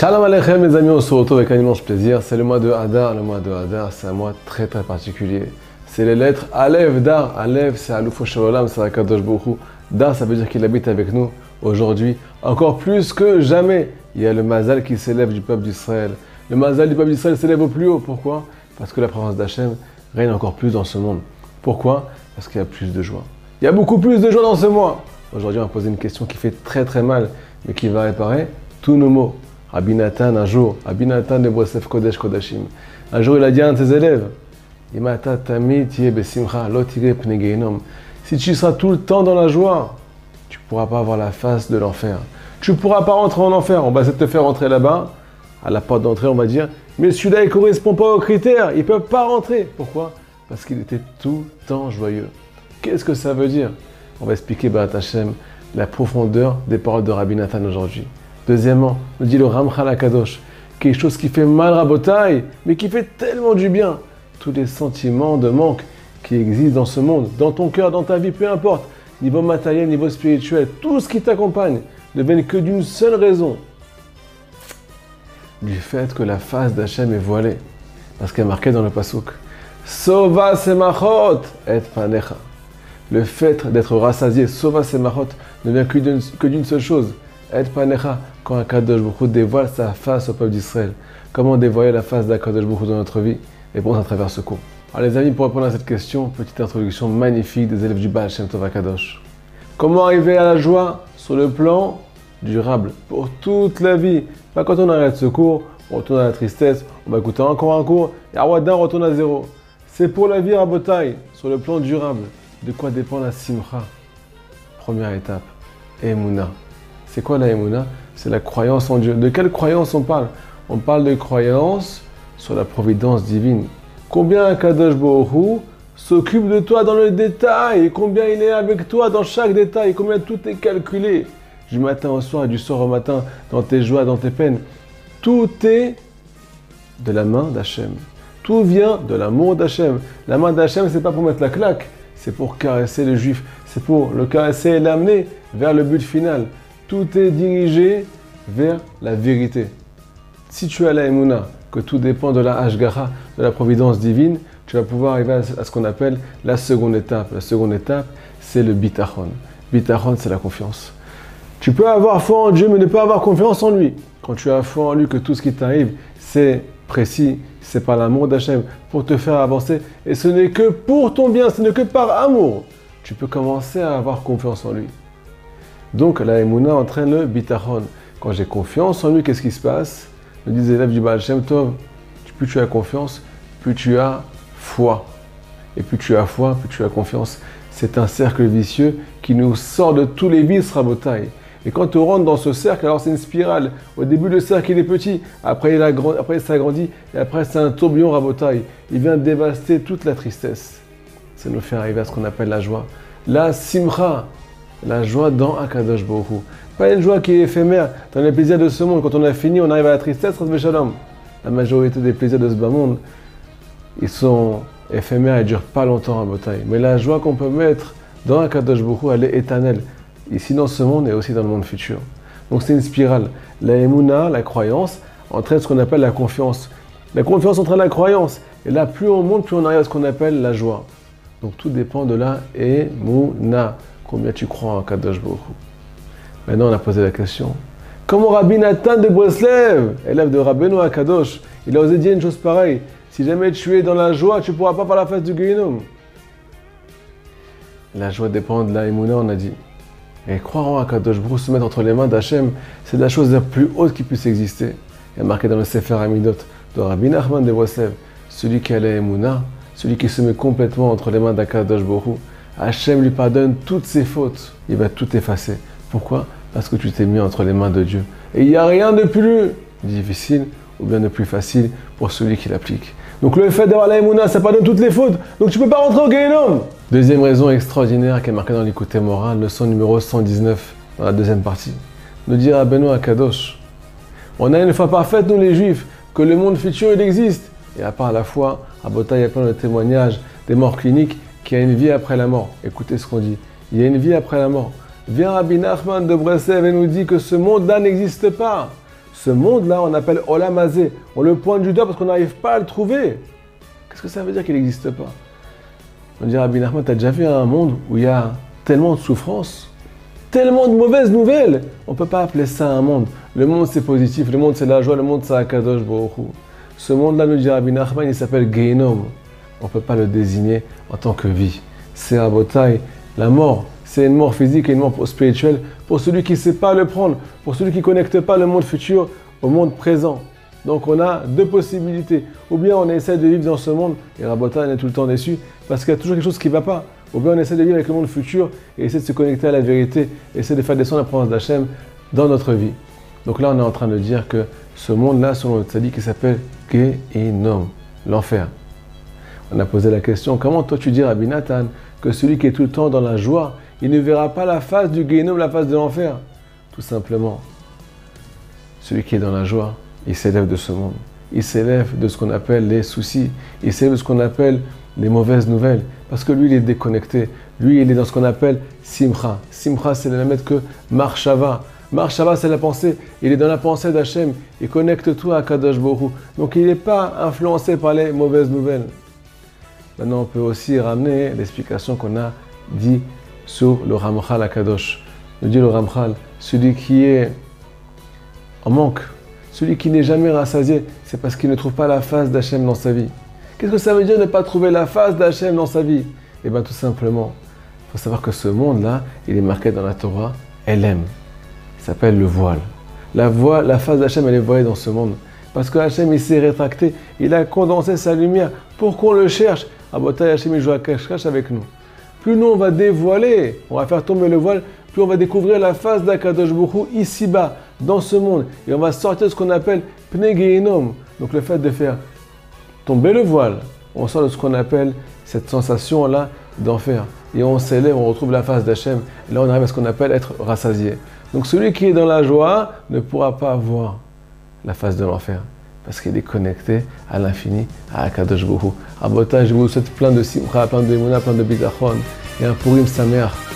Shalom Aleichem mes amis, on se retrouve avec un immense plaisir. C'est le mois de Hadar, le mois de Hadar, c'est un mois très très particulier. C'est les lettres Alev, Dar. Alev, c'est Aloufo Shalom, c'est Akadosh Baruch Dar, ça veut dire qu'il habite avec nous aujourd'hui. Encore plus que jamais, il y a le Mazal qui s'élève du peuple d'Israël. Le Mazal du peuple d'Israël s'élève au plus haut. Pourquoi? Parce que la présence d'Hachem règne encore plus dans ce monde. Pourquoi? Parce qu'il y a plus de joie. Il y a beaucoup plus de joie dans ce mois. Aujourd'hui, on va poser une question qui fait très très mal, mais qui va réparer tous nos mots. Rabbi Nathan, un jour, Rabbi Nathan de Bosef Kodesh Kodashim, un jour il a dit à un de ses élèves, si tu seras tout le temps dans la joie, tu ne pourras pas avoir la face de l'enfer. Tu ne pourras pas rentrer en enfer. On va essayer de te faire rentrer là-bas. À la porte d'entrée, on va dire, mais celui-là, il ne correspond pas aux critères. Il ne peut pas rentrer. Pourquoi? Parce qu'il était tout le temps joyeux. Qu'est-ce que ça veut dire? On va expliquer, Barat Hashem, la profondeur des paroles de Rabbi Nathan aujourd'hui. Deuxièmement, nous dit le Ramchal Akadosh, quelque chose qui fait mal rabotaille, mais qui fait tellement du bien. Tous les sentiments de manque qui existent dans ce monde, dans ton cœur, dans ta vie, peu importe, niveau matériel, niveau spirituel, tout ce qui t'accompagne, ne viennent que d'une seule raison, du fait que la face d'Hachem est voilée. Parce qu'elle est marquée dans le Pasuk. Sova semachot et panecha. Le fait d'être rassasié, sova semachot, ne vient que d'une seule chose, et panecha, quand Akadosh Baruch dévoile sa face au peuple d'Israël. Comment dévoiler la face d'Akadosh Baruch dans notre vie Réponse à travers ce cours. Alors les amis, pour répondre à cette question, petite introduction magnifique des élèves du Baal Shem Tov Akadosh. Comment arriver à la joie sur le plan durable pour toute la vie? Pas quand on arrête ce cours, on retourne à la tristesse, on va écouter encore un cours, et Awadan retourne à zéro. C'est pour la vie à Botaï, sur le plan durable. De quoi dépend la Simcha? Première étape, Emouna. C'est quoi la Emouna C'est la croyance en Dieu. De quelle croyance on parle? On parle de croyance sur la providence divine. Combien Kadosh Baruch s'occupe de toi dans le détail? Combien il est avec toi dans chaque détail? Combien tout est calculé? Du matin au soir et du soir au matin, dans tes joies, dans tes peines. Tout est de la main d'Hachem. Tout vient de l'amour d'Hachem. La main d'Hachem, c'est pas pour mettre la claque, c'est pour caresser le juif, c'est pour le caresser et l'amener vers le but final. Tout est dirigé vers la vérité. Si tu as la que tout dépend de la Hashgacha, de la providence divine, tu vas pouvoir arriver à ce qu'on appelle la seconde étape. La seconde étape, c'est le bitachon. Bitachon, c'est la confiance. Tu peux avoir foi en Dieu, mais ne pas avoir confiance en lui. Quand tu as foi en lui, que tout ce qui t'arrive, c'est précis, c'est par l'amour d'Hachem pour te faire avancer. Et ce n'est que pour ton bien, ce n'est que par amour. Tu peux commencer à avoir confiance en lui. Donc la Emouna entraîne le bitachon. Quand j'ai confiance en lui, qu'est-ce qui se passe? Me disent les élèves du Baal Shem Tov, plus tu as confiance, plus tu as foi. Et plus tu as foi, plus tu as confiance. C'est un cercle vicieux qui nous sort de tous les vices rabotailles. Et quand tu rentres dans ce cercle, alors c'est une spirale. Au début, le cercle il est petit, après il, après, s'agrandit, et après c'est un tourbillon rabotaille. Il vient dévaster toute la tristesse. Ça nous fait arriver à ce qu'on appelle la joie. La simcha, la joie dans Akadosh Baruch Pas une joie qui est éphémère, dans les plaisirs de ce monde. Quand on a fini, on arrive à la tristesse, shalom. La majorité des plaisirs de ce monde, ils sont éphémères et durent pas longtemps à bataille. Mais la joie qu'on peut mettre dans Akadosh Baruch elle est éternelle. Ici dans ce monde et aussi dans le monde futur. Donc c'est une spirale. La emuna, la croyance, entraîne ce qu'on appelle la confiance. La confiance entraîne la croyance. Et là, plus on monte, plus on arrive à ce qu'on appelle la joie. Donc tout dépend de la emuna. Combien tu crois en Kadosh Baruch Maintenant, on a posé la question. Comment Rabbi Nathan de Breslev, élève de Rabbeinu Akadosh, il a osé dire une chose pareille Si jamais tu es dans la joie, tu ne pourras pas faire la fête du Guénom. La joie dépend de la on a dit. Et croire en Akadosh Baruch se mettre entre les mains d'Hachem, c'est la chose la plus haute qui puisse exister. Il y a marqué dans le Sefer Amidot de Rabbi Nachman de Breslev celui qui a la celui qui se met complètement entre les mains d'Akadosh Baruch Hachem lui pardonne toutes ses fautes. Il va tout effacer. Pourquoi? Parce que tu t'es mis entre les mains de Dieu. Et il n'y a rien de plus difficile ou bien de plus facile pour celui qui l'applique. Donc le fait d'avoir la ça pardonne toutes les fautes. Donc tu ne peux pas rentrer au Guénom. Deuxième raison extraordinaire qui est marquée dans l'écouté moral, leçon numéro 119, dans la deuxième partie. Nous dire à Benoît Kadosh, on a une foi parfaite, nous les Juifs, que le monde futur, il existe. Et à part la foi, à Bota, il y a plein de témoignages des morts cliniques qu'il y a une vie après la mort. Écoutez ce qu'on dit. Il y a une vie après la mort. Viens Rabbi Nachman de Breslev et nous dit que ce monde-là n'existe pas. Ce monde-là, on appelle Olamazé. On le pointe du doigt parce qu'on n'arrive pas à le trouver. Qu'est-ce que ça veut dire qu'il n'existe pas? On dirait, Rabbi Nachman, tu as déjà vu un monde où il y a tellement de souffrance, tellement de mauvaises nouvelles? On ne peut pas appeler ça un monde. Le monde, c'est positif, le monde, c'est la joie, le monde, c'est Akadosh Baruch Ce monde-là, nous dit Rabbi Nachman, il s'appelle Geinom. On ne peut pas le désigner en tant que vie. C'est à Botaï, la mort, c'est une mort physique et une mort spirituelle pour celui qui ne sait pas le prendre, pour celui qui ne connecte pas le monde futur au monde présent. Donc on a deux possibilités. Ou bien on essaie de vivre dans ce monde, et Rabota est tout le temps déçu, parce qu'il y a toujours quelque chose qui ne va pas. Ou bien on essaie de vivre avec le monde futur et essaie de se connecter à la vérité, essaie de faire descendre la présence d'Hachem dans notre vie. Donc là on est en train de dire que ce monde-là, selon le tzaddik, qui s'appelle Gehinom, l'enfer. On a posé la question, comment toi tu dis, Rabbi Nathan, que celui qui est tout le temps dans la joie, il ne verra pas la face du Guénom, la face de l'enfer? Tout simplement, celui qui est dans la joie, il s'élève de ce monde. Il s'élève de ce qu'on appelle les soucis. Il s'élève de ce qu'on appelle les mauvaises nouvelles. Parce que lui, il est déconnecté. Lui, il est dans ce qu'on appelle Simcha. Simcha, c'est la même que Marshava. Marshava, c'est la pensée. Il est dans la pensée d'Hachem. Il connecte tout à Kadosh Borou. Donc, il n'est pas influencé par les mauvaises nouvelles. Maintenant, on peut aussi ramener l'explication qu'on a dit sur le Ramchal Akadosh. Nous dit le Ramchal, celui qui est en manque, celui qui n'est jamais rassasié, c'est parce qu'il ne trouve pas la face d'Hachem dans sa vie. Qu'est-ce que ça veut dire ne pas trouver la face d'Hachem dans sa vie? Eh bien tout simplement, il faut savoir que ce monde-là, il est marqué dans la Torah, elle aime. Il s'appelle le voile. La, voix, la face d'Hachem, elle est voilée dans ce monde. Parce que Hachem, il s'est rétracté, il a condensé sa lumière pour qu'on le cherche? Hachem, il joue à cache-cache avec nous plus nous on va dévoiler, on va faire tomber le voile, plus on va découvrir la face d'Akadosh Bokhu ici-bas, dans ce monde. Et on va sortir ce qu'on appelle Pnegeinom. Donc le fait de faire tomber le voile, on sort de ce qu'on appelle cette sensation-là d'enfer. Et on s'élève, on retrouve la face d'Hachem. Et là on arrive à ce qu'on appelle être rassasié. Donc celui qui est dans la joie ne pourra pas voir la face de l'enfer parce qu'il est connecté à l'infini, à Akadosh Bokhu. À je vous souhaite plein de simcha, plein de mouna, plein de bitachon et un Purim Sameach